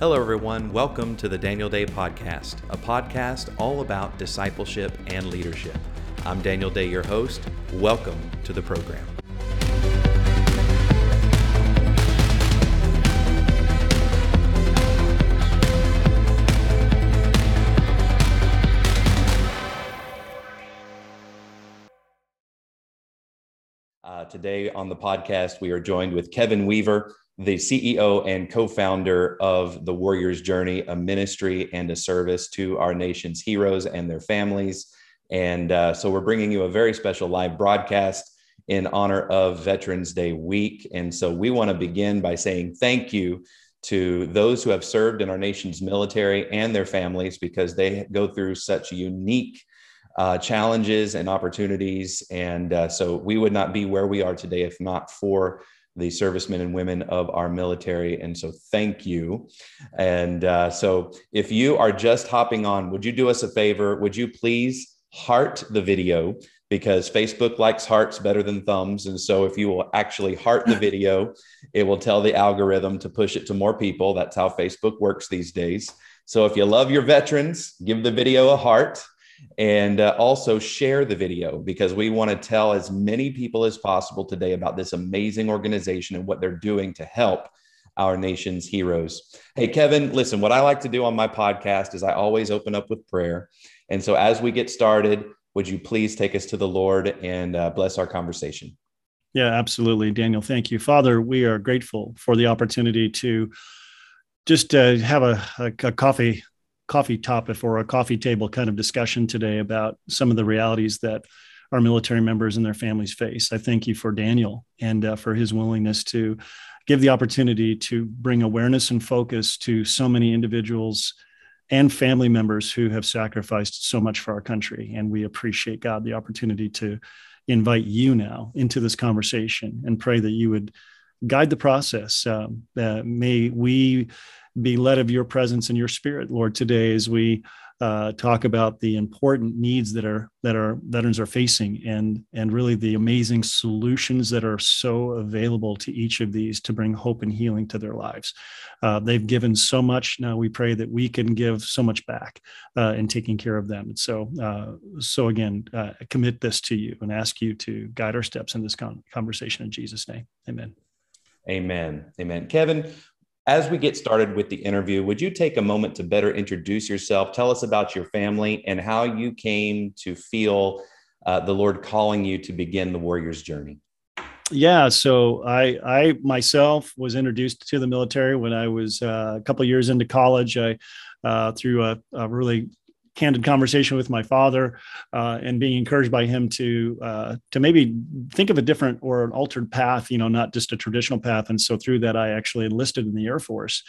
Hello, everyone. Welcome to the Daniel Day Podcast, a podcast all about discipleship and leadership. I'm Daniel Day, your host. Welcome to the program. Uh, today on the podcast, we are joined with Kevin Weaver the CEO and co founder of The Warrior's Journey, a ministry and a service to our nation's heroes and their families. And uh, so we're bringing you a very special live broadcast in honor of Veterans Day week. And so we want to begin by saying thank you to those who have served in our nation's military and their families because they go through such unique uh, challenges and opportunities. And uh, so we would not be where we are today if not for the servicemen and women of our military. And so thank you. And uh, so if you are just hopping on, would you do us a favor? Would you please heart the video? Because Facebook likes hearts better than thumbs. And so if you will actually heart the video, it will tell the algorithm to push it to more people. That's how Facebook works these days. So if you love your veterans, give the video a heart and uh, also share the video because we want to tell as many people as possible today about this amazing organization and what they're doing to help our nation's heroes. Hey, Kevin, listen, what I like to do on my podcast is I always open up with prayer. And so as we get started, would you please take us to the Lord and uh, bless our conversation? Yeah, absolutely. Daniel, thank you. Father, we are grateful for the opportunity to just uh, have a, a, a coffee coffee topic or a coffee table kind of discussion today about some of the realities that our military members and their families face. I thank you for Daniel and uh, for his willingness to give the opportunity to bring awareness and focus to so many individuals and family members who have sacrificed so much for our country. And we appreciate, God, the opportunity to invite you now into this conversation and pray that you would guide the process. Uh, may we be led of your presence and your spirit, Lord, today as we uh, talk about the important needs that are that our veterans are facing and and really the amazing solutions that are so available to each of these to bring hope and healing to their lives. Uh, they've given so much. Now we pray that we can give so much back uh, in taking care of them. And so uh, so again, uh, commit this to you and ask you to guide our steps in this con- conversation in Jesus' name. Amen. Amen. Amen. Kevin, as we get started with the interview, would you take a moment to better introduce yourself? Tell us about your family and how you came to feel uh, the Lord calling you to begin the warrior's journey. Yeah, so I I myself was introduced to the military when I was uh, a couple years into college. I uh, through a, a, really candid conversation with my father uh, and being encouraged by him to uh, to maybe think of a different or an altered path, you know, not just a traditional path. And so through that, I actually enlisted in the Air Force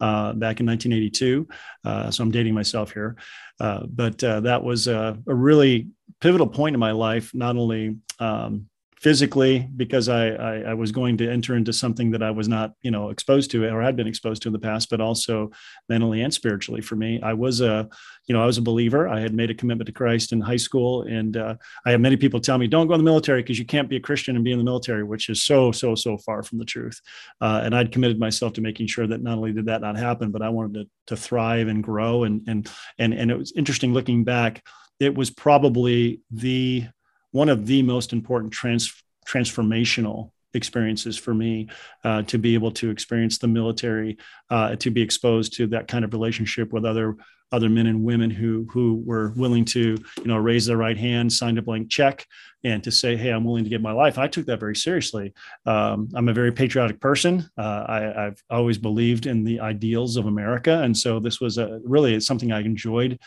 uh, back in 1982. Uh, so I'm dating myself here, uh, but uh, that was a, a, really pivotal point in my life. Not only um, physically because I, I, I was going to enter into something that I was not you know exposed to or had been exposed to in the past, but also mentally and spiritually for me. I was a you know I was a believer. I had made a commitment to Christ in high school, and uh, I have many people tell me don't go in the military because you can't be a Christian and be in the military, which is so so so far from the truth. Uh, and I'd committed myself to making sure that not only did that not happen, but I wanted to to thrive and grow. And and and and it was interesting looking back. It was probably the one of the most important trans- transformational experiences for me uh, to be able to experience the military, uh, to be exposed to that kind of relationship with other other men and women who who were willing to you know raise their right hand, sign a blank check, and to say, "Hey, I'm willing to give my life." I took that very seriously. Um, I'm a very patriotic person. Uh, I, have always believed in the ideals of America, and so this was a, really something I enjoyed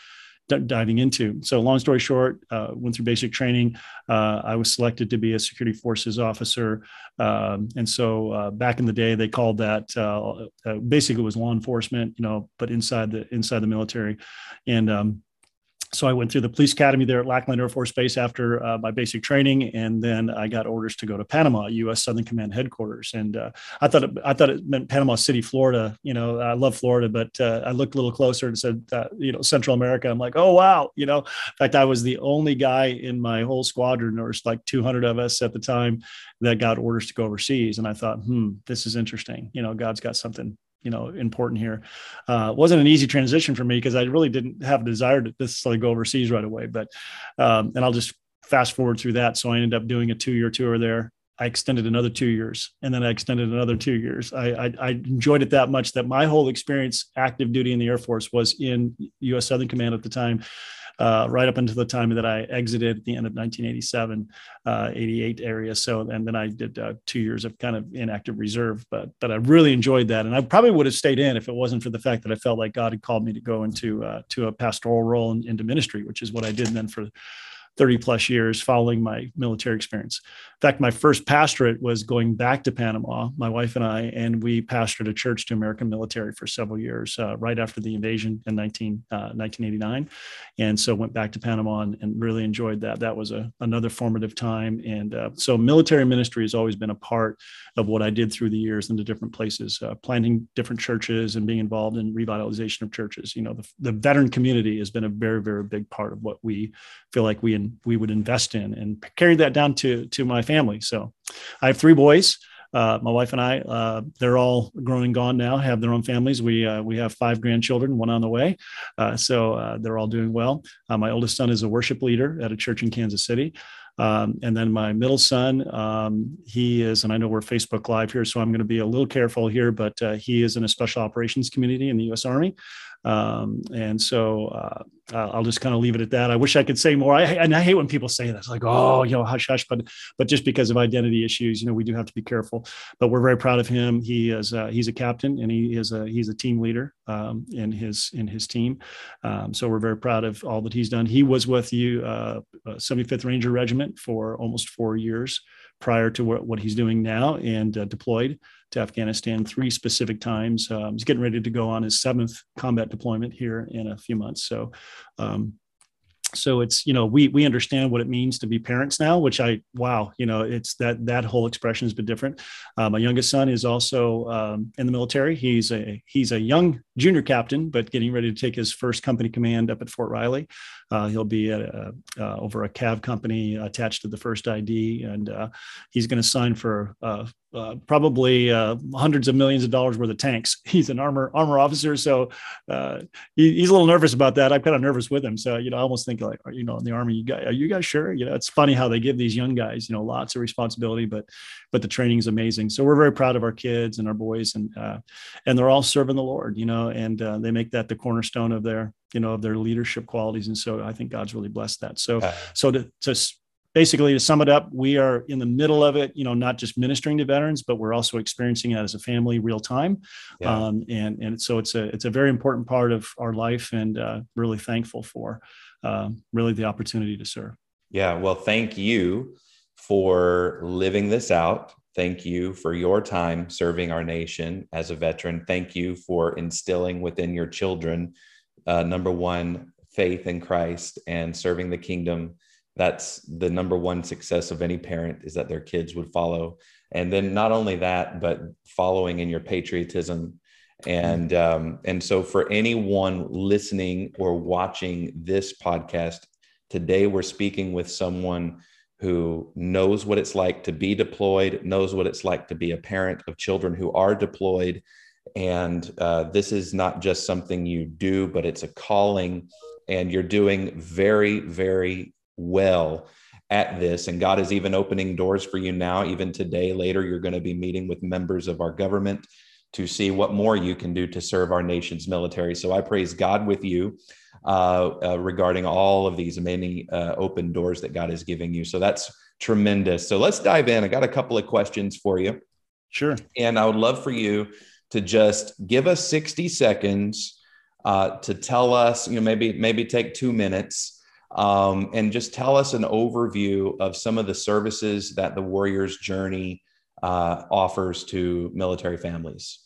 diving into. So, long story short, uh, went through basic training. Uh, I was selected to be a security forces officer, um, and so uh, back in the day, they called that uh, uh, basically was law enforcement, you know, but inside the inside the military, and um, so I went through the police academy there at Lackland Air Force Base after uh, my basic training, and then I got orders to go to Panama, U.S. Southern Command headquarters. And uh, I thought it, I thought it meant Panama City, Florida. You know, I love Florida, but uh, I looked a little closer and said, you know, Central America. I'm like, oh wow, you know. In fact, I was the only guy in my whole squadron. Was like 200 of us at the time that got orders to go overseas, and I thought, hmm, this is interesting. You know, God's got something you know important here. Uh, wasn't an easy transition for me because I really didn't have a desire to necessarily go overseas right away. But um, and I'll just fast forward through that. So I ended up doing a two year tour there. I extended another two years, and then I extended another two years. I, I, I enjoyed it that much that my whole experience, active duty in the Air Force, was in U.S. Southern Command at the time, uh, right up until the time that I exited at the end of 1987, uh, 88 area. So, and then I did uh, two years of kind of inactive reserve, but but I really enjoyed that, and I probably would have stayed in if it wasn't for the fact that I felt like God had called me to go into uh, to a pastoral role in, into ministry, which is what I did then for 30 plus years following my military experience. In fact, my first pastorate was going back to Panama, my wife and I, and we pastored a church to American military for several years uh, right after the invasion in 19, uh, 1989. And so went back to Panama and, and really enjoyed that. That was a, another formative time. And uh, so military ministry has always been a part of what I did through the years into different places, uh, planting different churches and being involved in revitalization of churches. You know, the, the veteran community has been a very, very big part of what we feel like we in, we would invest in and carry that down to to my family. So I have three boys. Uh, my wife and I, uh, they're all grown and gone now, have their own families. We uh, we have five grandchildren, one on the way, uh, so uh, they're all doing well. Uh, my oldest son is a worship leader at a church in Kansas City, um, and then my middle son, um, he is, and I know we're Facebook Live here, so I'm going to be a little careful here, but he is in a special operations community in the U.S. Army. Um, and so uh, I'll just kind of leave it at that. I wish I could say more. I, and I hate when people say that. It's like, oh, you know, hush, hush. But but just because of identity issues, you know, we do have to be careful. But we're very proud of him. He is uh, he's a captain and he is a he's a team leader um, in his in his team. Um, so we're very proud of all that he's done. He was with you uh, 75th uh, Ranger Regiment for almost four years prior to what, what he's doing now and uh, deployed to Afghanistan three specific times. Um, he's getting ready to go on his seventh combat deployment here in a few months. So, um, so it's you know we we understand what it means to be parents now which i wow you know it's that that whole expression has been different uh, my youngest son is also um, in the military he's a he's a young junior captain but getting ready to take his first company command up at fort riley uh, he'll be at a, uh, over a cav company attached to the first id and uh, he's going to sign for uh, uh, probably hundreds of millions of dollars worth of tanks. He's an armor armor officer, so he, he's a little nervous about that. I'm kind of nervous with him. So you know, I almost think like, you know, in the army, you guys, are you guys sure? You know, it's funny how they give these young guys, you know, lots of responsibility, but but the training is amazing. So we're very proud of our kids and our boys, and and they're all serving the Lord, you know, and they make that the cornerstone of their you know of their leadership qualities. And so I think God's really blessed that. So so to to basically to sum it up we are in the middle of it you know not just ministering to veterans but we're also experiencing it as a family real time yeah. um, and and so it's a it's a very important part of our life and uh, really thankful for um, really the opportunity to serve yeah well thank you for living this out thank you for your time serving our nation as a veteran thank you for instilling within your children uh, number one faith in christ and serving the kingdom that's the number one success of any parent is that their kids would follow. And then not only that but following in your patriotism. And um, and so for anyone listening or watching this podcast today we're speaking with someone who knows what it's like to be deployed knows what it's like to be a parent of children who are deployed and uh, this is not just something you do but it's a calling and you're doing very very well at this. And God is even opening doors for you now. Even today, later, you're going to be meeting with members of our government to see what more you can do to serve our nation's military. So I praise God with you uh, uh, regarding all of these many uh, open doors that God is giving you. So that's tremendous. So let's dive in. I got a couple of questions for you. Sure. And I would love for you to just give us 60 seconds uh, to tell us, you know, maybe maybe take two minutes um, and just tell us an overview of some of the services that the Warriors Journey uh, offers to military families.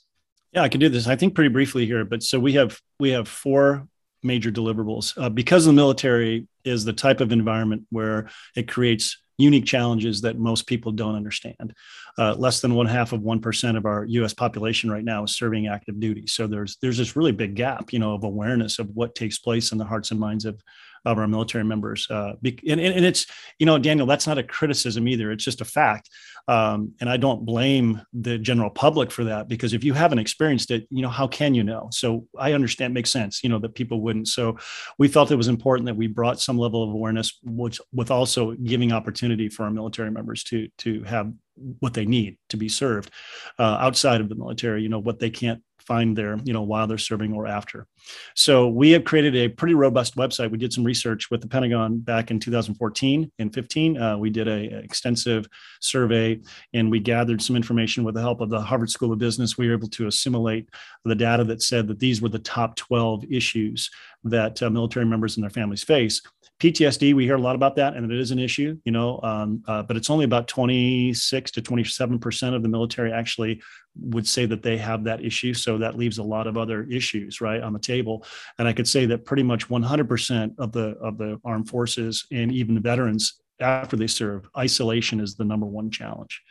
Yeah, I can do this. I think pretty briefly here, but so we have we have four major deliverables uh, because the military is the type of environment where it creates unique challenges that most people don't understand. Uh, less than one half of one percent of our U.S. population right now is serving active duty. So there's there's this really big gap, you know, of awareness of what takes place in the hearts and minds of of our military members. Uh, and, and, it's, you know, Daniel, that's not a criticism either. It's just a fact. Um, and I don't blame the general public for that because if you haven't experienced it, you know, how can you know? So I understand, makes sense, you know, that people wouldn't. So we felt it was important that we brought some level of awareness, which with also giving opportunity for our military members to to have what they need to be served uh, outside of the military you know what they can't find there you know while they're serving or after. So we have created a pretty robust website. We did some research with the pentagon back in 2014 and 15 uh, we did a, extensive survey and we gathered some information with the help of the harvard school of business. We were able to assimilate the data that said that these were the top 12 issues that uh, military members and their families face. PTSD, we hear a lot about that, and it is an issue, you know, um, uh, but it's only about 26 to 27% of the military actually would say that they have that issue. So that leaves a lot of other issues, right, on the table. And I could say that pretty much 100% of the of the armed forces and even the veterans after they serve, isolation is the number one challenge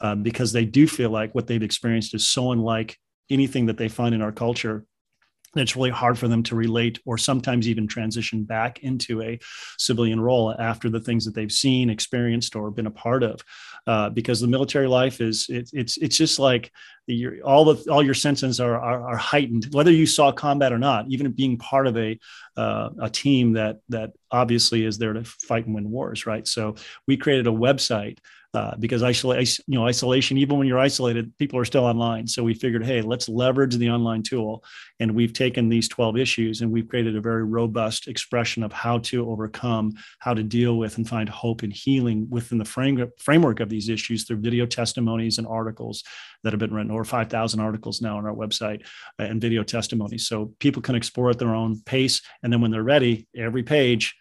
um, because they do feel like what they've experienced is so unlike anything that they find in our culture it's really hard for them to relate or sometimes even transition back into a civilian role after the things that they've seen experienced or been a part of. Uh, because the military life is it, it's it's just like all the all your senses are, are, are heightened whether you saw combat or not even being part of a uh, a team that that obviously is there to fight and win wars right? So we created a website uh, because isolate, you know, isolation, even when you're isolated, people are still online. So we figured, hey, let's leverage the online tool. And we've taken these 12 issues and we've created a very robust expression of how to overcome, how to deal with and find hope and healing within the frame, framework of these issues through video testimonies and articles that have been written, over 5,000 articles now on our website uh, and video testimonies. So people can explore at their own pace. And then when they're ready, every page,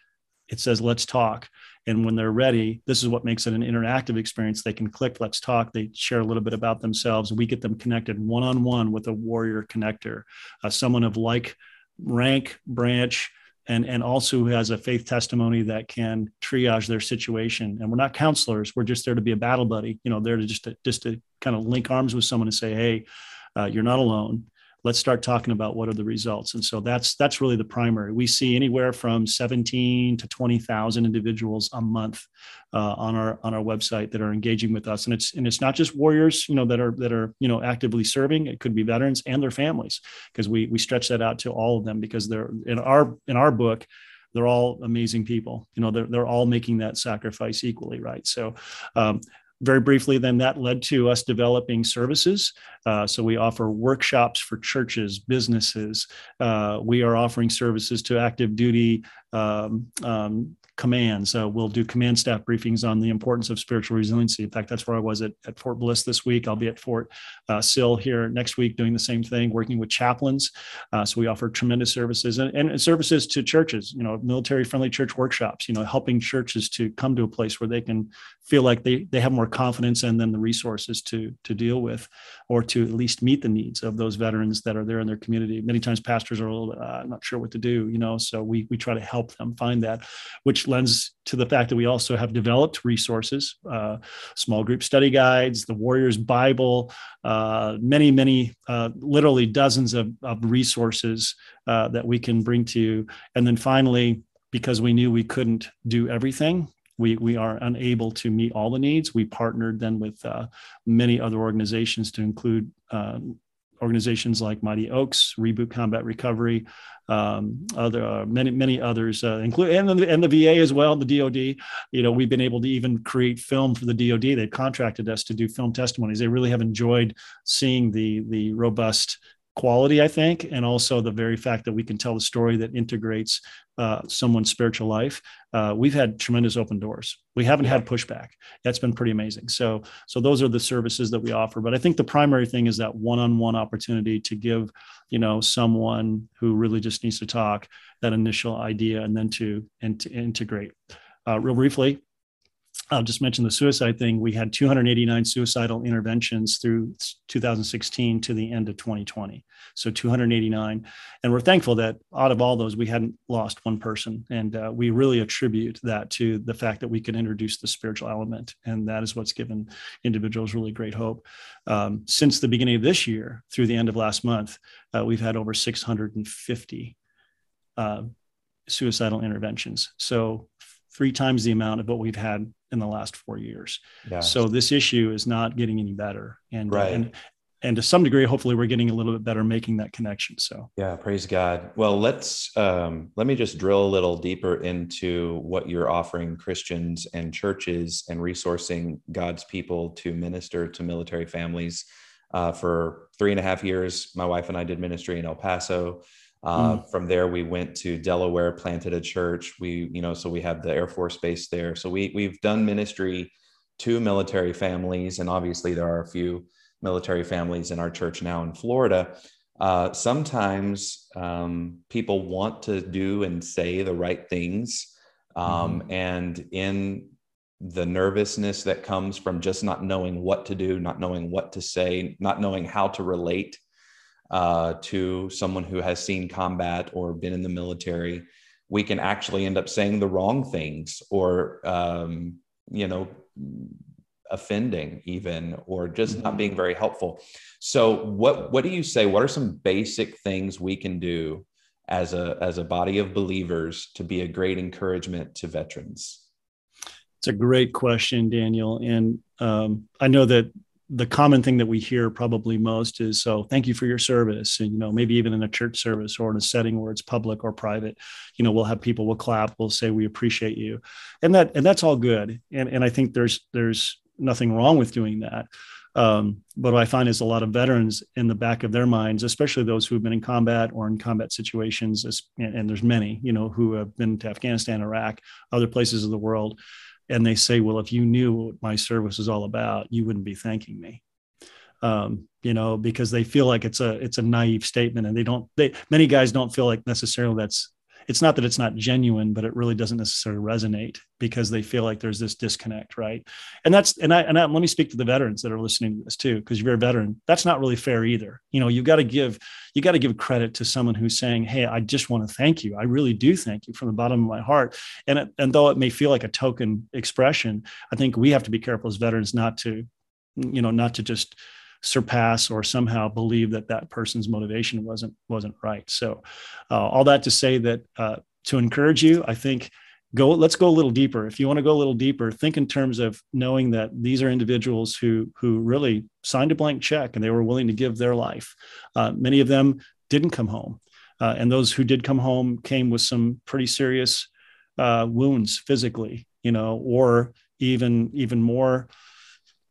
it says, let's talk. And when they're ready, this is what makes it an interactive experience. They can click, let's talk. They share a little bit about themselves. We get them connected one on one with a warrior connector, uh, someone of like rank, branch, and, and also who has a faith testimony that can triage their situation. And we're not counselors. We're just there to be a battle buddy, you know, there to just to, just to kind of link arms with someone and say, hey, uh, you're not alone let's start talking about what are the results. And so that's that's really the primary. We see anywhere from 17 to 20,000 individuals a month uh, on our on our website that are engaging with us. And it's and it's not just warriors you know that are that are you know actively serving. It could be veterans and their families because we we stretch that out to all of them because they're in our in our book they're all amazing people. You know they're, they're all making that sacrifice equally right? So um, very briefly, then that led to us developing services. Uh, so we offer workshops for churches, businesses. Uh, we are offering services to active duty um, um, commands. Uh, we'll do command staff briefings on the importance of spiritual resiliency. In fact, that's where I was at, at Fort Bliss this week. I'll be at Fort uh, Sill here next week doing the same thing, working with chaplains. Uh, so we offer tremendous services and, and, services to churches, you know, military friendly church workshops, you know, helping churches to come to a place where they can feel like they, they have more confidence and then the resources to, to deal with or to at least meet the needs of those veterans that are there in their community. Many times pastors are a little, uh, not sure what to do, you know, so we, we try to help them find that, which lends to the fact that we also have developed resources, uh, small group study guides, the Warriors Bible, uh, many, many, uh, literally dozens of, of resources uh, that we can bring to you. And then finally, because we knew we couldn't do everything, we, we are unable to meet all the needs. We partnered then with uh, many other organizations to include uh, organizations like Mighty Oaks, Reboot Combat Recovery, um, other uh, many many others, uh, including and the, and the VA as well, the DoD. You know, we've been able to even create film for the DoD. They've contracted us to do film testimonies. They really have enjoyed seeing the the robust quality, I think, and also the very fact that we can tell the story that integrates uh, someone's spiritual life. Uh, we've had tremendous open doors. We haven't yeah. had pushback. That's been pretty amazing. So, so those are the services that we offer. But I think the primary thing is that one-on-one opportunity to give, you know, someone who really just needs to talk that initial idea, and then to and to integrate. Uh, real briefly, I'll just mention the suicide thing. We had 289 suicidal interventions through 2016 to the end of 2020. So 289. And we're thankful that out of all those, we hadn't lost one person. And uh, we really attribute that to the fact that we could introduce the spiritual element. And that is what's given individuals really great hope. Um, since the beginning of this year through the end of last month, uh, we've had over 650 uh, suicidal interventions. So three times the amount of what we've had in the last four years. Yeah. So this issue is not getting any better. And, right. and and to some degree, hopefully, we're getting a little bit better making that connection. So, yeah, praise God. Well, let's um, let me just drill a little deeper into what you're offering Christians and churches and resourcing God's people to minister to military families. Uh, for three and a half years, my wife and I did ministry in El Paso. Uh, mm. From there, we went to Delaware, planted a church. We, you know, so we have the Air Force Base there. So we we've done ministry to military families, and obviously there are a few military families in our church now in Florida. Uh, sometimes um, people want to do and say the right things, um, mm-hmm. and in the nervousness that comes from just not knowing what to do, not knowing what to say, not knowing how to relate uh, to someone who has seen combat or been in the military, we can actually end up saying the wrong things or, um, you know, offending even or just not being very helpful. So what what do you say what are some basic things we can do as a as a body of believers to be a great encouragement to veterans? It's a great question, Daniel, and um, I know that the common thing that we hear probably most is so thank you for your service and you know maybe even in a church service or in a setting where it's public or private you know we'll have people will clap we'll say we appreciate you. And that and that's all good. And and i think there's there's nothing wrong with doing that. Um, but what i find is a lot of veterans in the back of their minds especially those who have been in combat or in combat situations and there's many you know who have been to afghanistan iraq other places of the world and they say, well, if you knew what my service is all about, you wouldn't be thanking me. Um, you know, because they feel like it's a it's a naive statement, and they don't. They many guys don't feel like necessarily that's it's not that it's not genuine, but it really doesn't necessarily resonate because they feel like there's this disconnect, right? And that's and I and I, let me speak to the veterans that are listening to this too, because you're a veteran. That's not really fair either. You know, you've got to give you got to give credit to someone who's saying, "Hey, I just want to thank you. I really do thank you from the bottom of my heart." And it, and though it may feel like a token expression, I think we have to be careful as veterans not to, you know, not to just surpass or somehow believe that that person's motivation wasn't wasn't right. So, uh, all that to say that uh, to encourage you, I think go let's go a little deeper if you want to go a little deeper think in terms of knowing that these are individuals who who really signed a blank check and they were willing to give their life uh, many of them didn't come home uh, and those who did come home came with some pretty serious uh, wounds physically you know or even even more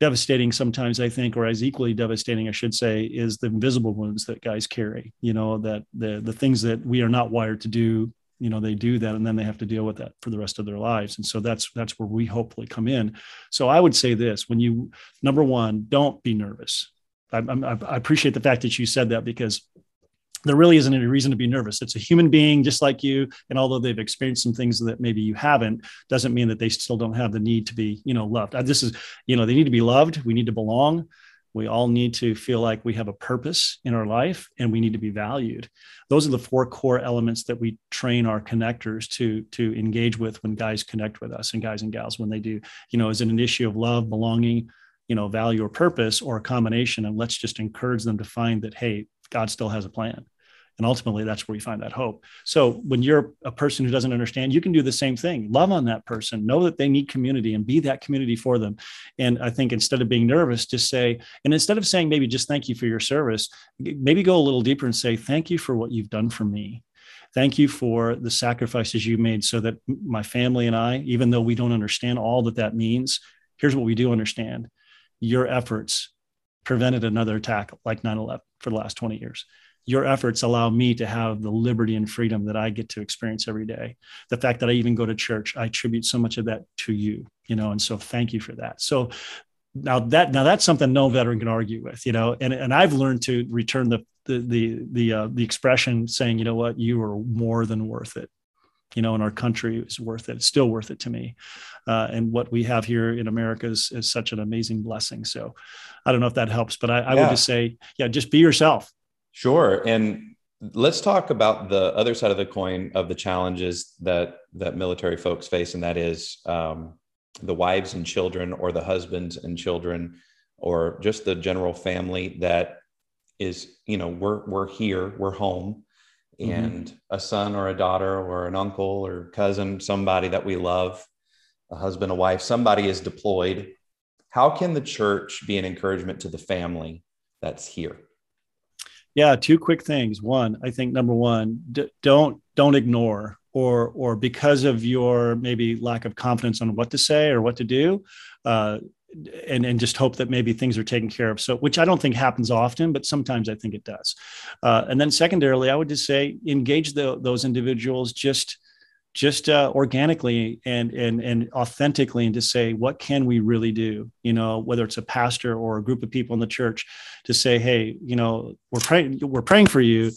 devastating sometimes i think or as equally devastating i should say is the invisible wounds that guys carry you know that the the things that we are not wired to do you know they do that and then they have to deal with that for the rest of their lives. And so that's that's where we hopefully come in. So i would say this when you number one don't be nervous. I, I, I appreciate the fact that you said that because there really isn't any reason to be nervous. It's a human being just like you. And although they've experienced some things that maybe you haven't, doesn't mean that they still don't have the need to be, you know, loved. Uh, this is, you know, they need to be loved. We need to belong. We all need to feel like we have a purpose in our life and we need to be valued. Those are the four core elements that we train our connectors to, to engage with when guys connect with us and guys and gals when they do, you know, is it an issue of love, belonging, you know, value or purpose or a combination? And let's just encourage them to find that, hey, God still has a plan. And ultimately, that's where we find that hope. So when you're a person who doesn't understand, you can do the same thing. Love on that person, know that they need community and be that community for them. And I think instead of being nervous, just say, and instead of saying maybe just thank you for your service, maybe go a little deeper and say, thank you for what you've done for me. Thank you for the sacrifices you made so that my family and I, even though we don't understand all that that means, here's what we do understand your efforts prevented another attack like 9 11 for the last 20 years. Your efforts allow me to have the liberty and freedom that I get to experience every day. The fact that I even go to church, I attribute so much of that to you, you know, and so thank you for that. So now that now that's something no veteran can argue with, you know, and, and I've learned to return the the the the, uh, the expression saying, you know what, you are more than worth it you know, in our country is worth it. It's still worth it to me. Uh, and what we have here in America is, is such an amazing blessing. So I don't know if that helps, but I, I yeah. would just say, yeah, just be yourself. Sure. And let's talk about the other side of the coin of the challenges that that military folks face, and that is um, the wives and children, or the husbands and children, or just the general family that is, you know, we're we're here, we're home, mm-hmm. and a son or a daughter or an uncle or cousin, somebody that we love, a husband, a wife, somebody is deployed. How can the church be an encouragement to the family that's here? Yeah, two quick things. One, I think number one, d- don't don't ignore or or because of your maybe lack of confidence on what to say or what to do, uh, and and just hope that maybe things are taken care of. So, which I don't think happens often, but sometimes I think it does. Uh, and then secondarily, I would just say engage the, those individuals just just uh, organically and and and authentically and to say what can we really do? You know whether it's a pastor or a group of people in the church to say hey you know we're praying we're praying for you.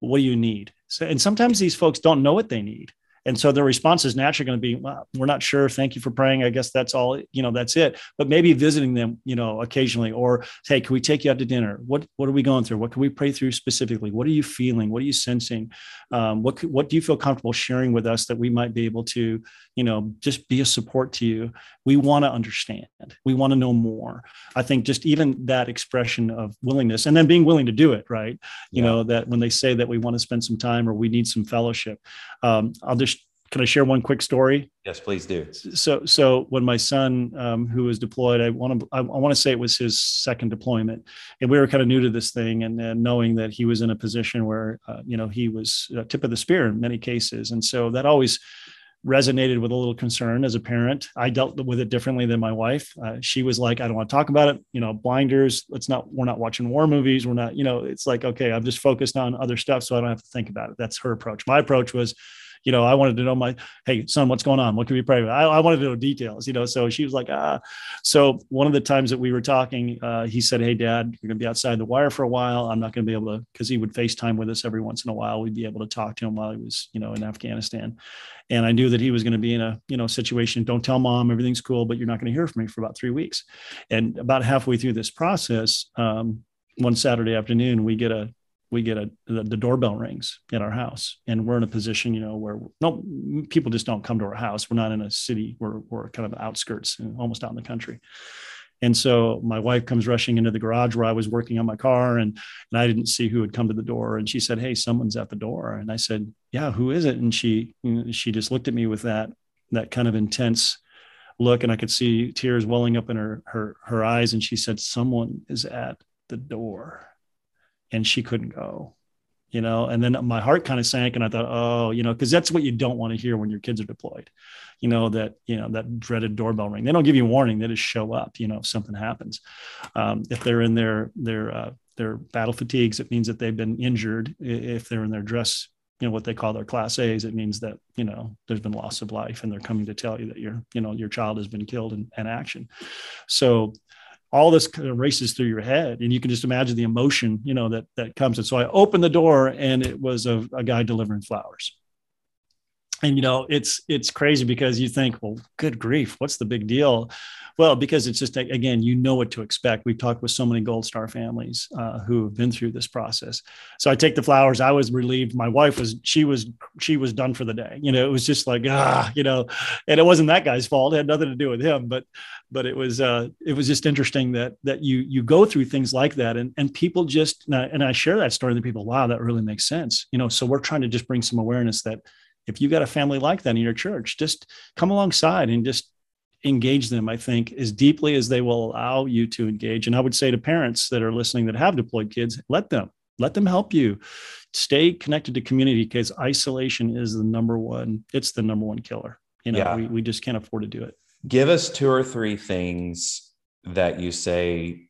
What do you need? So, and sometimes these folks don't know what they need and so their response is naturally going to be, well, we're not sure. Thank you for praying. I guess that's all, you know, that's it. But maybe visiting them, you know, occasionally or, hey, can we take you out to dinner? What, what are we going through? What can we pray through specifically? What are you feeling? What are you sensing? Um, what, what do you feel comfortable sharing with us that we might be able to, you know, just be a support to you? We want to understand. We want to know more. I think just even that expression of willingness and then being willing to do it, right? You yeah. know, that when they say that we want to spend some time or we need some fellowship, um, I'll just can I share one quick story? Yes, please do. So, so when my son, um, who was deployed, I want to, I, I want to say it was his second deployment, and we were kind of new to this thing, and, and knowing that he was in a position where, uh, you know, he was tip of the spear in many cases, and so that always resonated with a little concern as a parent. I dealt with it differently than my wife. Uh, she was like, I don't want to talk about it. You know, blinders. Let's not. We're not watching war movies. We're not. You know, it's like okay, I'm just focused on other stuff, so I don't have to think about it. That's her approach. My approach was you know, I wanted to know my, hey, son, what's going on? What can we pray about? I, I wanted to know details, you know. So she was like, ah. So one of the times that we were talking, uh, he said, Hey, dad, you're going to be outside the wire for a while. I'm not going to be able to, because he would FaceTime with us every once in a while. We'd be able to talk to him while he was, you know, in Afghanistan. And I knew that he was going to be in a, you know, situation. Don't tell mom, everything's cool, but you're not going to hear from me for about three weeks. And about halfway through this process, um, one Saturday afternoon, we get a we get a the, the, doorbell rings at our house and we're in a position you know where no people just don't come to our house we're not in a city we're, we're kind of outskirts almost out in the country and so my wife comes rushing into the garage where I was working on my car and, and I didn't see who had come to the door. And she said, Hey, someone's at the door. And I said, yeah, who is it? And she, she just looked at me with that, that kind of intense look. And I could see tears welling up in her, her, her eyes. And she said, someone is at the door and she couldn't go you know? And then my heart kind of sank and i thought oh you know because that's what you don't want to hear when your kids are deployed you know that you know that dreaded doorbell ring. They don't give you warning they just show up you know if something happens. Um, if they're in their their uh, their battle fatigues it means that they've been injured. If they're in their dress you know what they call their class a's it means that you know there's been loss of life and they're coming to tell you that your you know your child has been killed in, in action. So all this kind of races through your head and you can just imagine the emotion you know that that comes and so i opened the door and it was a, a guy delivering flowers and you know it's it's crazy because you think well good grief what's the big deal? Well because it's just again you know what to expect. We've talked with so many gold star families uh, who have been through this process. So i take the flowers. I was relieved. My wife was she was she was done for the day. You know it was just like ah you know. And it wasn't that guy's fault. It had nothing to do with him. But but it was uh it was just interesting that that you you go through things like that. And and people just and I, and I share that story to people. Wow that really makes sense. You know so we're trying to just bring some awareness that if you've got a family like that in your church, just come alongside and just engage them, I think, as deeply as they will allow you to engage. And I would say to parents that are listening that have deployed kids, let them, let them help you stay connected to community because isolation is the number one, it's the number one killer. You know, yeah. we, we just can't afford to do it. Give us two or three things that you say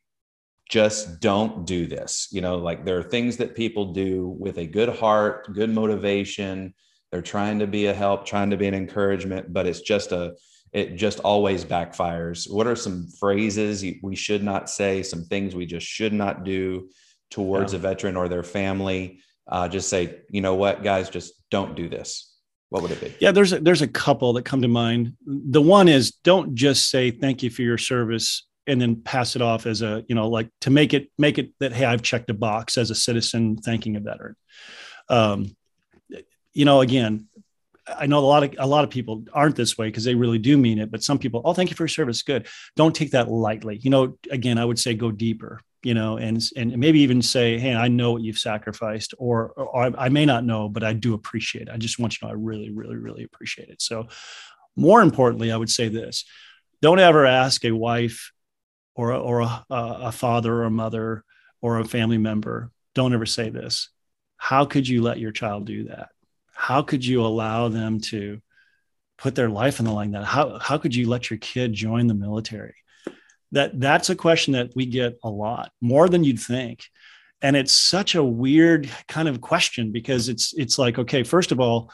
just don't do this. You know, like there are things that people do with a good heart, good motivation, they're trying to be a help, trying to be an encouragement, but it's just a, it just always backfires. What are some phrases we should not say, some things we just should not do towards yeah. a veteran or their family? Uh, just say, you know what, guys, just don't do this. What would it be? Yeah, there's a, there's a couple that come to mind. The one is don't just say thank you for your service and then pass it off as a you know like to make it make it that hey I've checked a box as a citizen thanking a veteran. Um, you know, again, I know a lot of a lot of people aren't this way because they really do mean it, but some people, oh, thank you for your service. Good. Don't take that lightly. You know, again, I would say go deeper. you know, and and maybe even say, "Hey, I know what you've sacrificed," or, or I may not know, but I do appreciate. it. I just want you to know I really, really, really appreciate it. So, more importantly, I would say this: don't ever ask a wife or or a, a father or a mother or a family member. Don't ever say this. How could you let your child do that? How could you allow them to put their life on the line? That how how could you let your kid join the military? that that's a question that we get a lot more than you'd think and it's such a weird kind of question because it's it's like okay first of all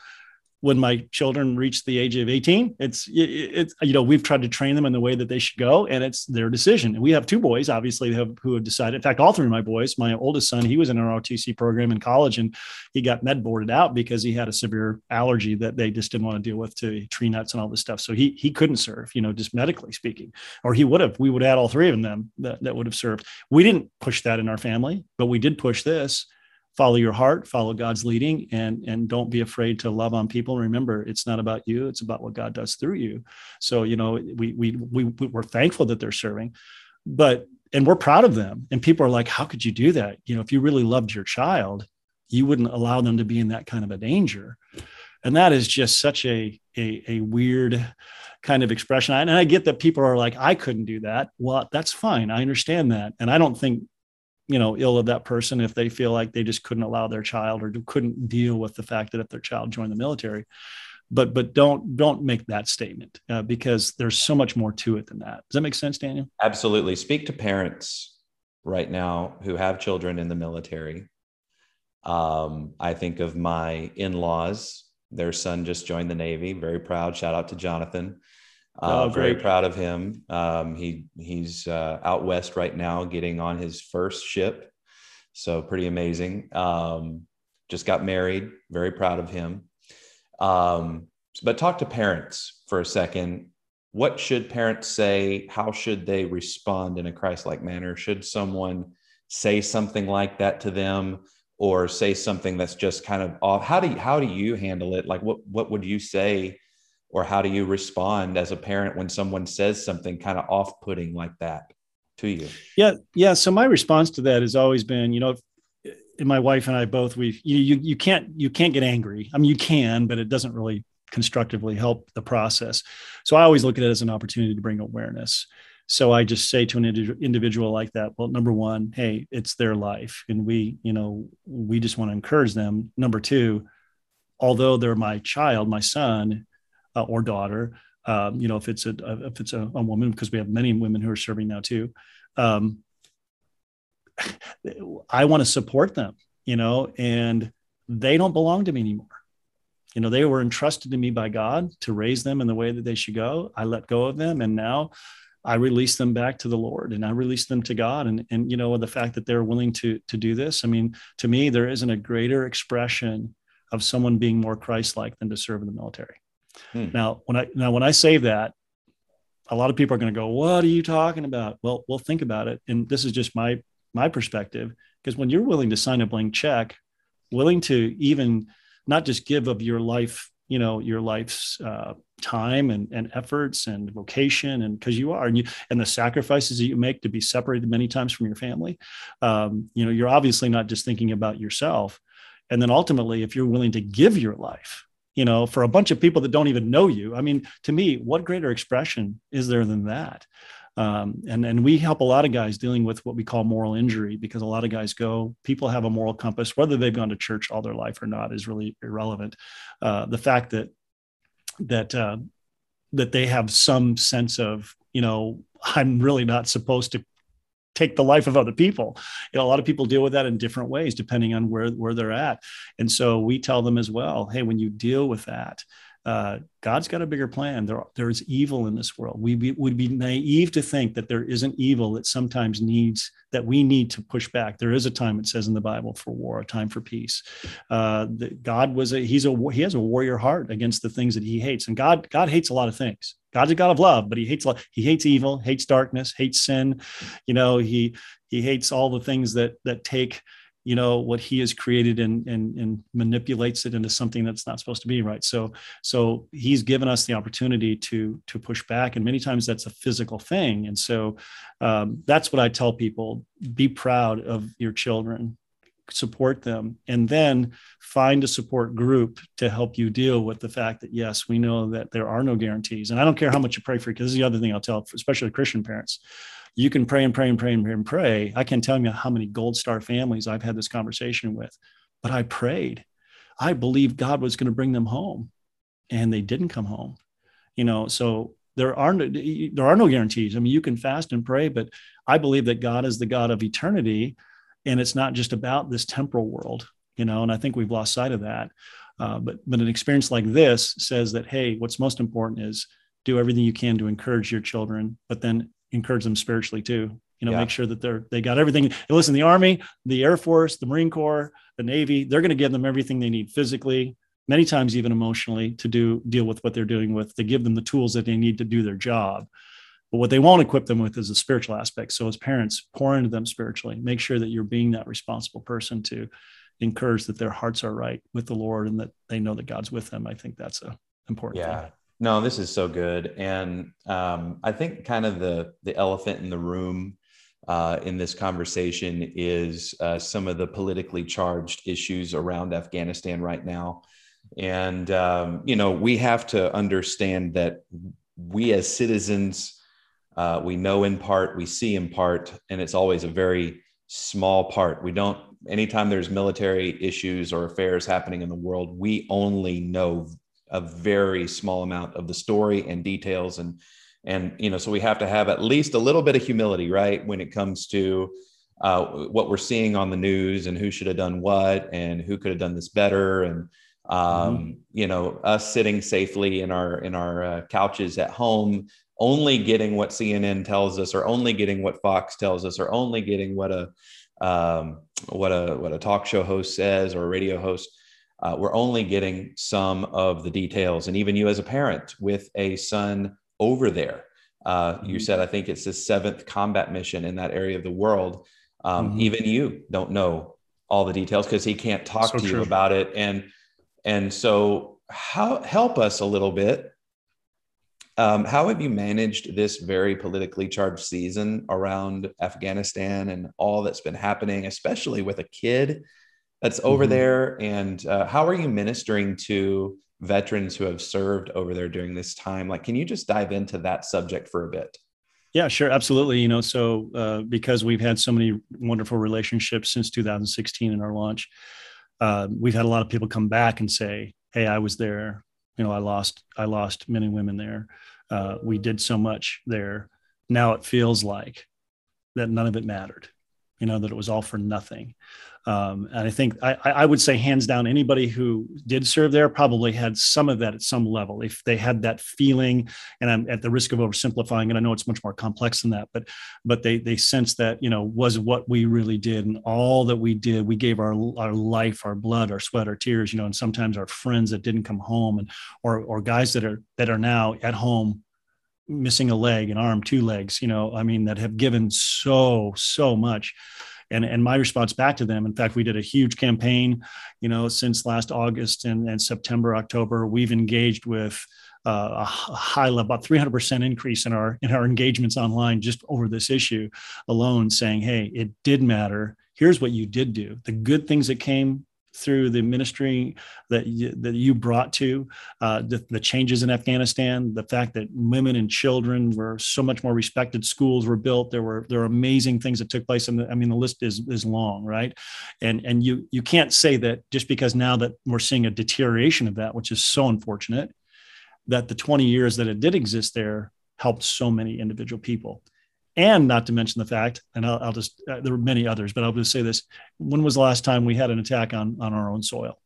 when my children reach the age of 18 it's it's you know we've tried to train them in the way that they should go and it's their decision. And we have two boys obviously who have, who have decided in fact all three of my boys my oldest son he was in an ROTC program in college and he got med boarded out because he had a severe allergy that they just didn't want to deal with to tree nuts and all this stuff. So he he couldn't serve you know just medically speaking. Or he would have we would have had all three of them that, that would have served. We didn't push that in our family but we did push this follow your heart, follow God's leading, and and don't be afraid to love on people. Remember, it's not about you; it's about what God does through you. So you know, we we we we're thankful that they're serving, but and we're proud of them. And people are like, "How could you do that? You know, if you really loved your child, you wouldn't allow them to be in that kind of a danger." And that is just such a a, a weird kind of expression. And I get that people are like, I couldn't do that. Well, that's fine. I understand that. And I don't think you know ill of that person if they feel like they just couldn't allow their child or couldn't deal with the fact that if their child joined the military. But but don't don't make that statement uh, because there's so much more to it than that. Does that make sense daniel? Absolutely. Speak to parents right now who have children in the military. Um, i think of my in-laws. Their son just joined the navy. Very proud. Shout out to jonathan uh, oh, very proud of him. Um, he he's uh, out west right now, getting on his first ship, so pretty amazing. Um, just got married. Very proud of him. Um, but talk to parents for a second. What should parents say? How should they respond in a Christ-like manner? Should someone say something like that to them, or say something that's just kind of off? How do you, how do you handle it? Like, what what would you say? Or how do you respond as a parent when someone says something kind of off-putting like that to you? Yeah yeah so my response to that has always been you know my wife and i both we you, you you can't you can't get angry. I mean you can but it doesn't really constructively help the process. So i always look at it as an opportunity to bring awareness. So i just say to an individual like that well number one hey it's their life and we you know we just want to encourage them. Number two although they're my child my son uh, or daughter. Um, you know, if it's a if it's a, a, woman, because we have many women who are serving now too. Um, I want to support them, you know, and they don't belong to me anymore. You know, they were entrusted to me by God to raise them in the way that they should go. I let go of them, and now I release them back to the Lord, and I release them to God. And and you know, the fact that they're willing to to do this, I mean, to me, there isn't a greater expression of someone being more Christ-like than to serve in the military. Hmm. Now, when I now when I say that, a lot of people are going to go, "What are you talking about?" Well, well, think about it, and this is just my my perspective. Because when you're willing to sign a blank check, willing to even not just give of your life, you know, your life's uh, time and, and efforts and vocation, and because you are, and you and the sacrifices that you make to be separated many times from your family, um, you know, you're obviously not just thinking about yourself. And then ultimately, if you're willing to give your life you know, for a bunch of people that don't even know you. I mean, to me, what greater expression is there than that? Um, and and we help a lot of guys dealing with what we call moral injury because a lot of guys go people have a moral compass whether they've gone to church all their life or not is really irrelevant uh, the fact that that uh, that they have some sense of you know i'm really not supposed to take the life of other people. You know, a lot of people deal with that in different ways depending on where where they're at. And so we tell them as well, hey, when you deal with that, uh, God's got a bigger plan. There, there is evil in this world. We be, would be naive to think that there isn't evil that sometimes needs that we need to push back. There is a time it says in the Bible for war, a time for peace. Uh, God was a he's a he has a warrior heart against the things that he hates, and God God hates a lot of things. God's a God of love, but he hates he hates evil, hates darkness, hates sin. You know, he he hates all the things that that take you know what he has created and, and and manipulates it into something that's not supposed to be right? So so he's given us the opportunity to to push back and many times that's a physical thing. And so um, that's what i tell people be proud of your children support them and then find a support group to help you deal with the fact that yes we know that there are no guarantees. And i don't care how much you pray for because this is the other thing i'll tell especially christian parents. You can pray and pray and pray and pray and pray. I can't tell you how many gold star families i've had this conversation with but i prayed. I believed god was going to bring them home and they didn't come home. You know so there are no, there are no guarantees. I mean you can fast and pray but i believe that god is the god of eternity and it's not just about this temporal world you know and i think we've lost sight of that. Uh, but but an experience like this says that hey what's most important is do everything you can to encourage your children but then encourage them spiritually too. You know yeah. make sure that they're they got everything. Listen the army the air force the marine corps the navy they're going to give them everything they need physically many times even emotionally to do deal with what they're doing with to give them the tools that they need to do their job but what they won't equip them with is the spiritual aspect. So as parents, pour into them spiritually. Make sure that you're being that responsible person to encourage that their hearts are right with the Lord and that they know that God's with them. I think that's a important yeah. Thing. No, this is so good. And um, I think kind of the the elephant in the room uh, in this conversation is uh, some of the politically charged issues around Afghanistan right now. And, um, you know, we have to understand that we as citizens uh, we know in part, we see in part, and it's always a very small part. We don't, anytime there's military issues or affairs happening in the world, we only know a very small amount of the story and details. And, and, you know, so we have to have at least a little bit of humility, right? When it comes to uh, what we're seeing on the news and who should have done what and who could have done this better. And, um, mm-hmm. you know, us sitting safely in our, in our uh, couches at home, only getting what CNN tells us, or only getting what Fox tells us, or only getting what a um, what a what a talk show host says or a radio host. Uh, we're only getting some of the details, and even you as a parent with a son over there, uh, you mm-hmm. said I think it's the seventh combat mission in that area of the world. Um, mm-hmm. Even you don't know all the details because he can't talk so to true. you about it, and and so how help us a little bit um, how have you managed this very politically charged season around Afghanistan and all that's been happening, especially with a kid that's over mm-hmm. there? And uh, how are you ministering to veterans who have served over there during this time? Like, can you just dive into that subject for a bit? Yeah, sure, absolutely. You know, so uh, because we've had so many wonderful relationships since 2016 in our launch, uh, we've had a lot of people come back and say, "Hey, I was there you know i lost i lost men and women there. Uh, we did so much there. Now it feels like that none of it mattered you know that it was all for nothing. Um, and i think I, I would say hands down anybody who did serve there probably had some of that at some level. If they had that feeling and i'm at the risk of oversimplifying and i know it's much more complex than that but but they they sense that you know was what we really did and all that we did we gave our our life our blood our sweat our tears you know and sometimes our friends that didn't come home and or or guys that are that are now at home missing a leg, an arm, two legs, you know, I mean, that have given so, so much. And, and my response back to them, in fact, we did a huge campaign, you know, since last August and, and September, October, we've engaged with uh, a high level, about 300% increase in our in our engagements online just over this issue alone, saying, "Hey, it did matter. Here's what you did do. The good things that came through the ministry that you, that you brought to uh, the, the, changes in Afghanistan, the fact that women and children were so much more respected, schools were built, there were there were amazing things that took place, and I mean the list is is long, right? And and you you can't say that just because now that we're seeing a deterioration of that, which is so unfortunate, that the 20 years that it did exist there helped so many individual people and not to mention the fact, and I'll, I'll just, uh, there were many others, but I'll just say this. When was the last time we had an attack on, on our own soil?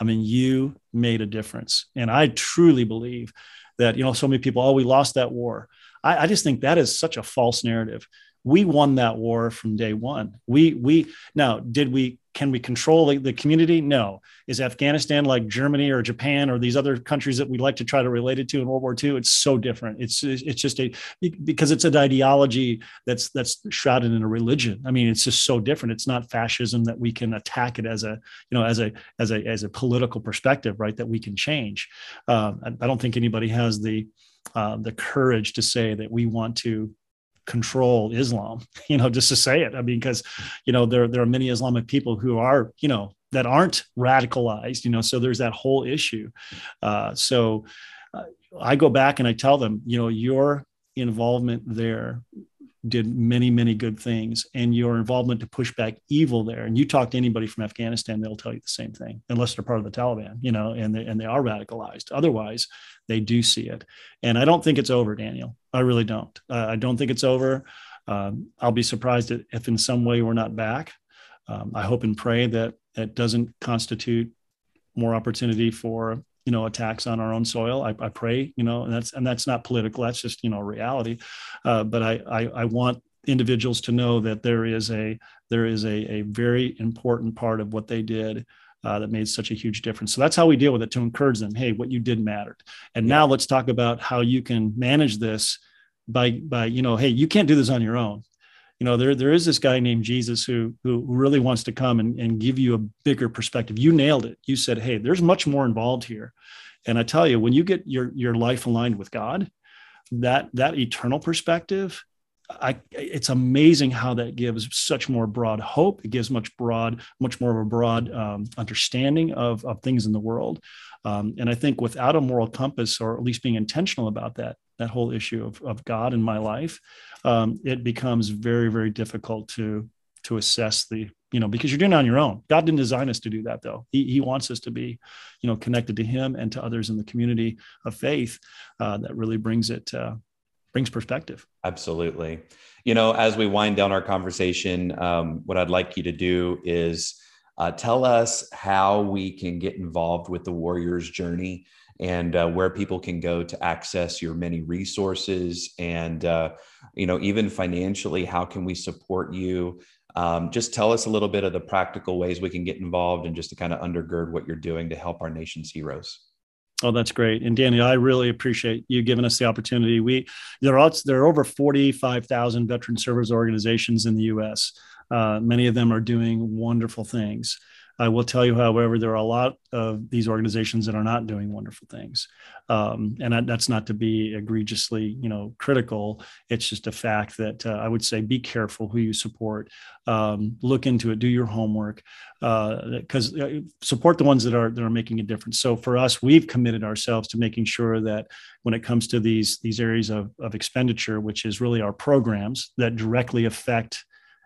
I mean, you made a difference. And I truly believe that, you know, so many people, oh, we lost that war. I, I just think that is such a false narrative. We won that war from day one. We, we, now, did we can we control the, the, community? No. Is Afghanistan like Germany or Japan or these other countries that we like to try to relate it to in World War II? It's so different. It's it's just a because it's an ideology that's that's shrouded in a religion. I mean, it's just so different. It's not fascism that we can attack it as a you know as a as a as a political perspective, right? That we can change. Um, I, I, don't think anybody has the uh, the courage to say that we want to control Islam, you know, just to say it. I mean, because, you know, there, there are many Islamic people who are, you know, that aren't radicalized, you know, so there's that whole issue. Uh, so uh, I go back and I tell them, you know, your involvement there did many, many good things, and your involvement to push back evil there. And you talk to anybody from Afghanistan, they'll tell you the same thing, unless they're part of the Taliban, you know, and they, and they are radicalized. Otherwise, they do see it. And I don't think it's over, Daniel. I really don't. Uh, I don't think it's over. Um, I'll be surprised if in some way we're not back. Um, I hope and pray that it doesn't constitute more opportunity for you know attacks on our own soil. I, I pray, you know, and that's and that's not political. That's just you know reality. Uh, but I, I I want individuals to know that there is a there is a, a very important part of what they did uh, that made such a huge difference. So that's how we deal with it to encourage them. Hey, what you did mattered. And yeah. now let's talk about how you can manage this by by you know, hey, you can't do this on your own. You know, there there is this guy named Jesus who who really wants to come and, and give you a bigger perspective. You nailed it. You said, hey, there's much more involved here. And I tell you, when you get your your life aligned with God, that that eternal perspective I, it's amazing how that gives such more broad hope. It gives much broad, much more of a broad um, understanding of, of things in the world. Um, and I think without a moral compass, or at least being intentional about that, that whole issue of, of God in my life, um, it becomes very, very difficult to to assess the, you know, because you're doing it on your own. God didn't design us to do that, though. He, he wants us to be, you know, connected to Him and to others in the community of faith. Uh, that really brings it uh, brings perspective. Absolutely. You know, as we wind down our conversation, um, what I'd like you to do is uh, tell us how we can get involved with the Warriors journey and uh, where people can go to access your many resources and uh, you know even financially how can we support you? Um, just tell us a little bit of the practical ways we can get involved and just to kind of undergird what you're doing to help our nation's heroes Oh, that's great. And Danny, I really appreciate you giving us the opportunity. We there are there are over 45,000 veteran service organizations in the US. Uh, many of them are doing wonderful things. I will tell you, however, there are a lot of these organizations that are not doing wonderful things, um, and that's not to be egregiously, you know, critical. It's just a fact that uh, I would say be careful who you support. Um, look into it, do your homework, because uh, uh, support the ones that are that are making a difference. So for us, we've committed ourselves to making sure that when it comes to these these areas of, of expenditure, which is really our programs that directly affect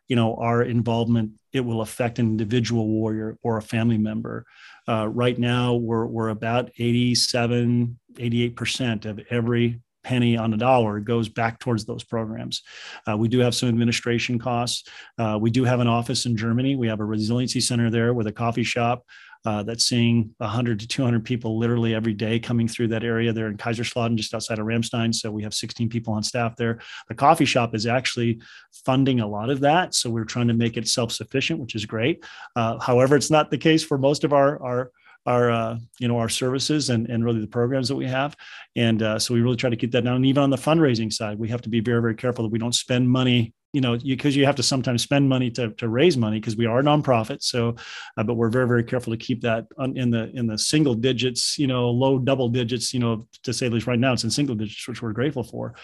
you know our involvement it will affect an individual warrior or a family member uh, right now we're, we're about 87 88% of every penny on a dollar goes back towards those programs. Uh, we do have some administration costs. Uh, we do have an office in Germany. We have a resiliency center there with a coffee shop uh, that's seeing 100 to 200 people literally every day coming through that area there in Kaiserslautern, just outside of Ramstein. So we have 16 people on staff there. The coffee shop is actually funding a lot of that. So we're trying to make it self sufficient, which is great. Uh, however, it's not the case for most of our, our our uh, you know our services and, and really the programs that we have and uh, so we really try to keep that down and even on the fundraising side we have to be very very careful that we don't spend money you know because you, you, have to sometimes spend money to, to raise money because we are a nonprofit. So uh, but we're very very careful to keep that in the in the single digits you know low double digits you know to say at least right now it's in single digits which we're grateful for.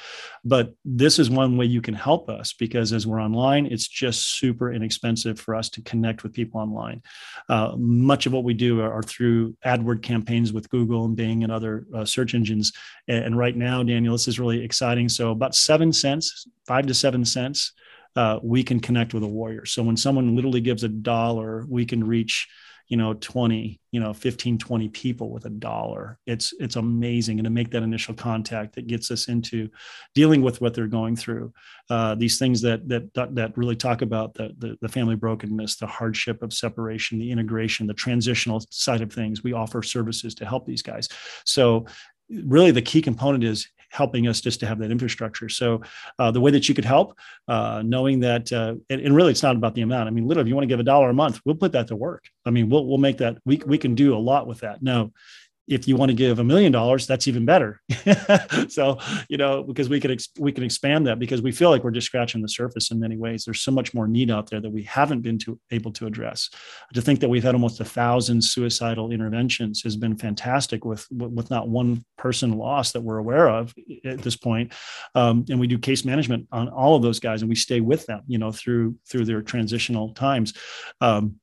But this is one way you can help us because as we're online it's just super inexpensive for us to connect with people online. Uh, much of what we do are, are, through adword campaigns with google and bing and other uh, search engines. And, and right now daniel this is really exciting. So about seven cents five to seven cents, uh, we can connect with a warrior. So when someone literally gives a dollar, we can reach, you know, 20, you know, 15, 20 people with a dollar. It's, it's amazing. And to make that initial contact that gets us into dealing with what they're going through. Uh, these things that, that, that really talk about the, the, the family brokenness, the hardship of separation, the integration, the transitional side of things. We offer services to help these guys. So really the key component is helping us just to have that infrastructure. So uh, the way that you could help, uh, knowing that, uh, and, and, really it's not about the amount. I mean, literally, if you want to give a dollar a month, we'll put that to work. I mean, we'll we'll make that we we can do a lot with that. No, if you want to give a million dollars that's even better. So you know because we could ex- we can expand that because we feel like we're just scratching the surface in many ways. There's so much more need out there that we haven't been to, able to address. To think that we've had almost a thousand suicidal interventions has been fantastic with with not one person lost that we're aware of at this point. Um, and we do case management on all of those guys and we stay with them you know through through their transitional times. Um,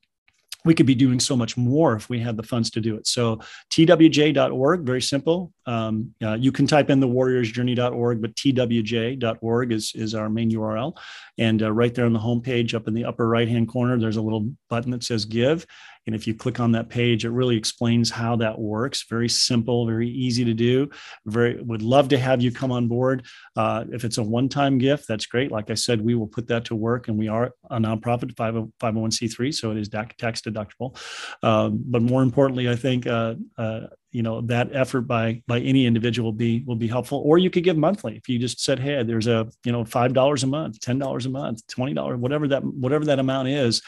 we could be doing so much more if we had the funds to do it. So twj.org, very simple. Um, uh, you can type in the warriorsjourney.org, but twj.org is, is our main URL. And uh, right there on the homepage up in the upper right-hand corner, there's a little button that says give. And if you click on that page, it really explains how that works. Very simple, very easy to do. Very would love to have you come on board. Uh, if it's a one-time gift, that's great. Like I said, we will put that to work, and we are a nonprofit 501c3, so it is tax deductible. Um, but more importantly, I think uh, uh, you know that effort by by any individual will be will be helpful or you could give monthly if you just said hey there's a you know five dollars a month ten dollars a month twenty dollars whatever that whatever that amount is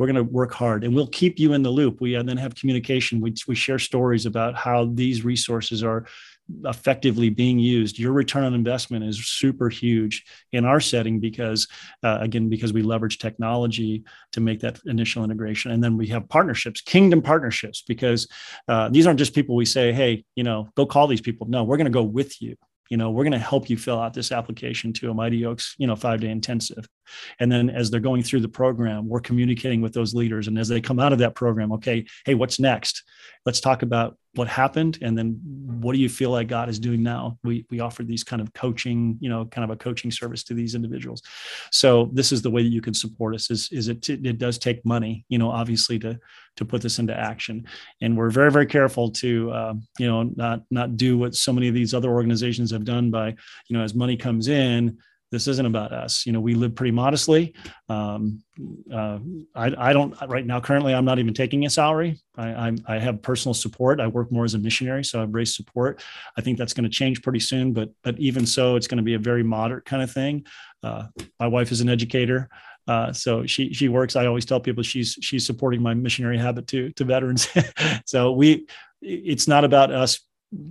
we're going to work hard and we'll keep you in the loop we uh, then have communication we, we share stories about how these resources are effectively being used, your return on investment is super huge in our setting because, uh, again, because we leverage technology to make that initial integration. And then we have partnerships, kingdom partnerships, because uh, these aren't just people we say, hey, you know, go call these people. No, we're going to go with you you know we're going to help you fill out this application to a mighty oaks you know five day intensive. And then as they're going through the program we're communicating with those leaders. And as they come out of that program okay hey what's next? Let's talk about what happened and then what do you feel like god is doing now? We we offer these kind of coaching you know kind of a coaching service to these individuals. So this is the way that you can support us is is it it does take money you know obviously to to put this into action and we're very very careful to uh, you know not not do what so many of these other organizations have done by you know as money comes in this isn't about us. You know, we live pretty modestly. Um, uh, I, I, don't right now. Currently, I'm not even taking a salary. I, I, I, have personal support. I work more as a missionary, so I've raised support. I think that's going to change pretty soon. But but even so, it's going to be a very moderate kind of thing. Uh, my wife is an educator. Uh, so she she works. I always tell people she's she's supporting my missionary habit to to veterans. so we, it's not about us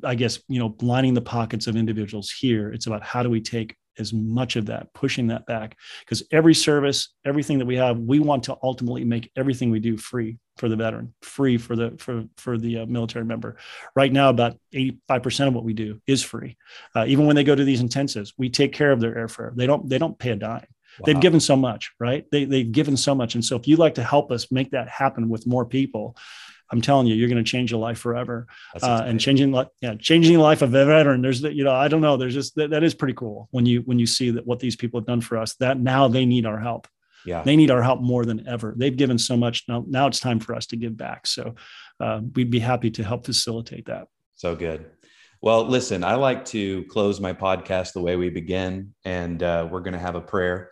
I guess, you know, lining the pockets of individuals here. It's about how do we take as much of that, pushing that back. Because every service, everything that we have, we want to ultimately make everything we do free for the veteran, free for the for for the uh, military member. Right now, about eighty five percent of what we do is free. Uh, even when they go to these intensives, we take care of their airfare. They don't they don't pay a dime. Wow. They've given so much, right? They they've given so much, and so if you'd like to help us make that happen with more people, I'm telling you, you're going to change your life forever. Uh, and changing, yeah, changing the life of a veteran. There's, you know, I don't know. There's just that, that is pretty cool when you when you see that what these people have done for us. That now they need our help. Yeah, they need our help more than ever. They've given so much. Now, now it's time for us to give back. So, uh, we'd be happy to help facilitate that. So good. Well, listen, I like to close my podcast the way we begin, and uh, we're going to have a prayer.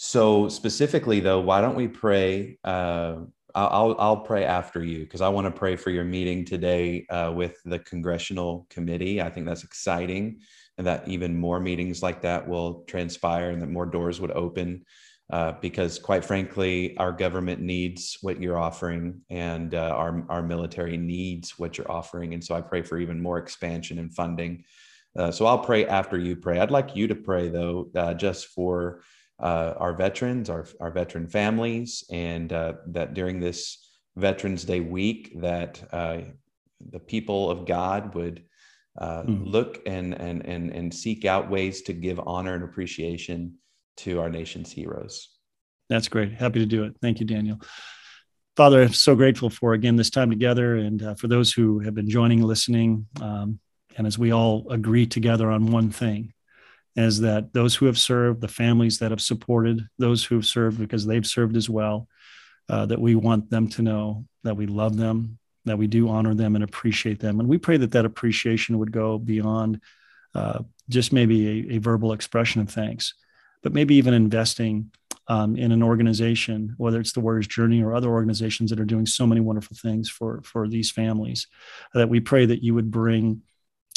So, specifically, though, why don't we pray uh, I'll I'll pray after you because I want to pray for your meeting today uh, with the congressional committee. I think that's exciting, and that even more meetings like that will transpire, and that more doors would open. Uh, because quite frankly, our government needs what you're offering, and uh, our our military needs what you're offering. And so I pray for even more expansion and funding. Uh, so I'll pray after you pray. I'd like you to pray though, uh, just for uh, our veterans, our, our veteran families, and uh, that during this Veterans Day week, that uh, the people of God would mm. look and, and, and, and seek out ways to give honor and appreciation to our nation's heroes. That's great. Happy to do it. Thank you, Daniel. Father, I'm so grateful for again this time together and uh, for those who have been joining, listening, um, and as we all agree together on one thing is that those who have served, the families that have supported, those who have served because they've served as well, uh, that we want them to know that we love them, that we do honor them and appreciate them. And we pray that that appreciation would go beyond uh, just maybe a, a, verbal expression of thanks, but maybe even investing um, in an organization, whether it's the Warriors Journey or other organizations that are doing so many wonderful things for, for these families, that we pray that you would bring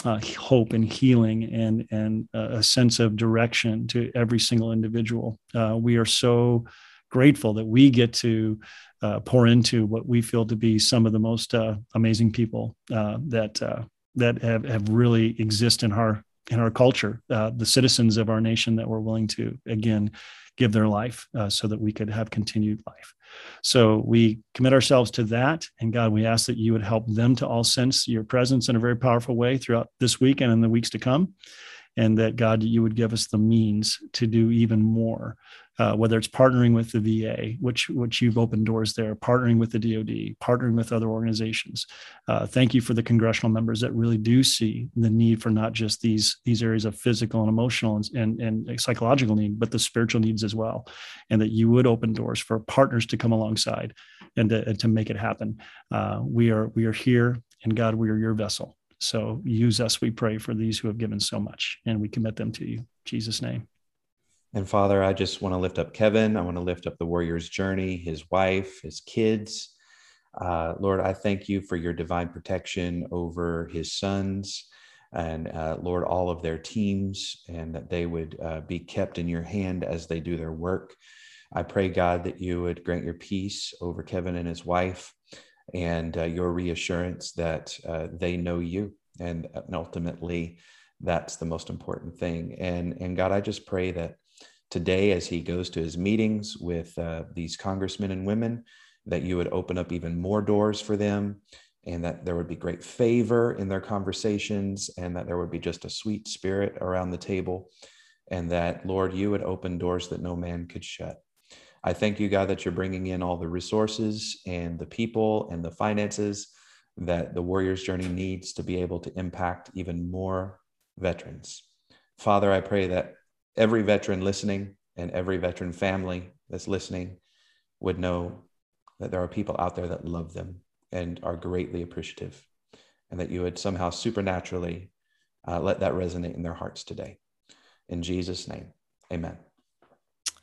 uh, hope and healing and and a sense of direction to every single individual. Uh, we are so grateful that we get to uh, pour into what we feel to be some of the most uh, amazing people uh, that uh, that have, have really exist in our in our culture, uh, the citizens of our nation that were willing to again give their life uh, so that we could have continued life. So we commit ourselves to that. And God, we ask that you would help them to all sense your presence in a very powerful way throughout this week and in the weeks to come. And that God, you would give us the means to do even more uh, whether it's partnering with the VA, which which you've opened doors there, partnering with the DoD, partnering with other organizations. Uh, thank you for the congressional members that really do see the need for not just these these areas of physical and emotional and, and, and psychological need, but the spiritual needs as well, and that you would open doors for partners to come alongside and to, and to make it happen. Uh, we are we are here, and God, we are your vessel. So use us, we pray, for these who have given so much, and we commit them to you. Jesus' name. And Father, I just want to lift up Kevin. I want to lift up the warrior's journey, his wife, his kids. Uh, Lord, I thank you for your divine protection over his sons and, uh, Lord, all of their teams, and that they would uh, be kept in your hand as they do their work. I pray, God, that you would grant your peace over Kevin and his wife and uh, your reassurance that uh, they know you. And, and ultimately, that's the most important thing. And, and God, I just pray that today as he goes to his meetings with uh, these congressmen and women, that you would open up even more doors for them and that there would be great favor in their conversations and that there would be just a sweet spirit around the table and that lord you would open doors that no man could shut i thank you god that you're bringing in all the resources and the people and the finances that the warrior's journey needs to be able to impact even more veterans father i pray that every veteran listening and every veteran family that's listening would know that there are people out there that love them and are greatly appreciative, and that you would somehow supernaturally uh, let that resonate in their hearts today. In Jesus' name, amen.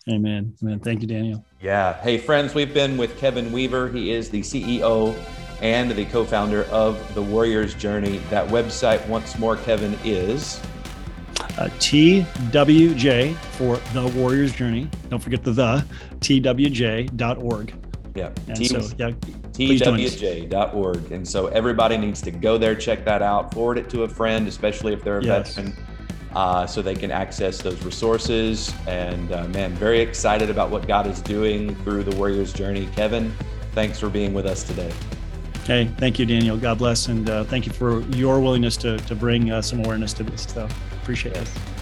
Amen. Amen. Thank you, Daniel. Yeah. Hey, friends, we've been with Kevin Weaver. He is the CEO and the co founder of The Warrior's Journey. That website, once more, Kevin, is uh, TWJ for The Warrior's Journey. Don't forget the the, TWJ.org. Yeah. And T- so, yeah. TWJ.org. And so everybody needs to go there, check that out, forward it to a friend, especially if they're a yes. veteran, uh, so they can access those resources. And uh, man, very excited about what God is doing through the Warrior's Journey. Kevin, thanks for being with us today. Hey, thank you, Daniel. God bless. And uh, thank you for your willingness to, to bring uh, some awareness to this So Appreciate yes. it.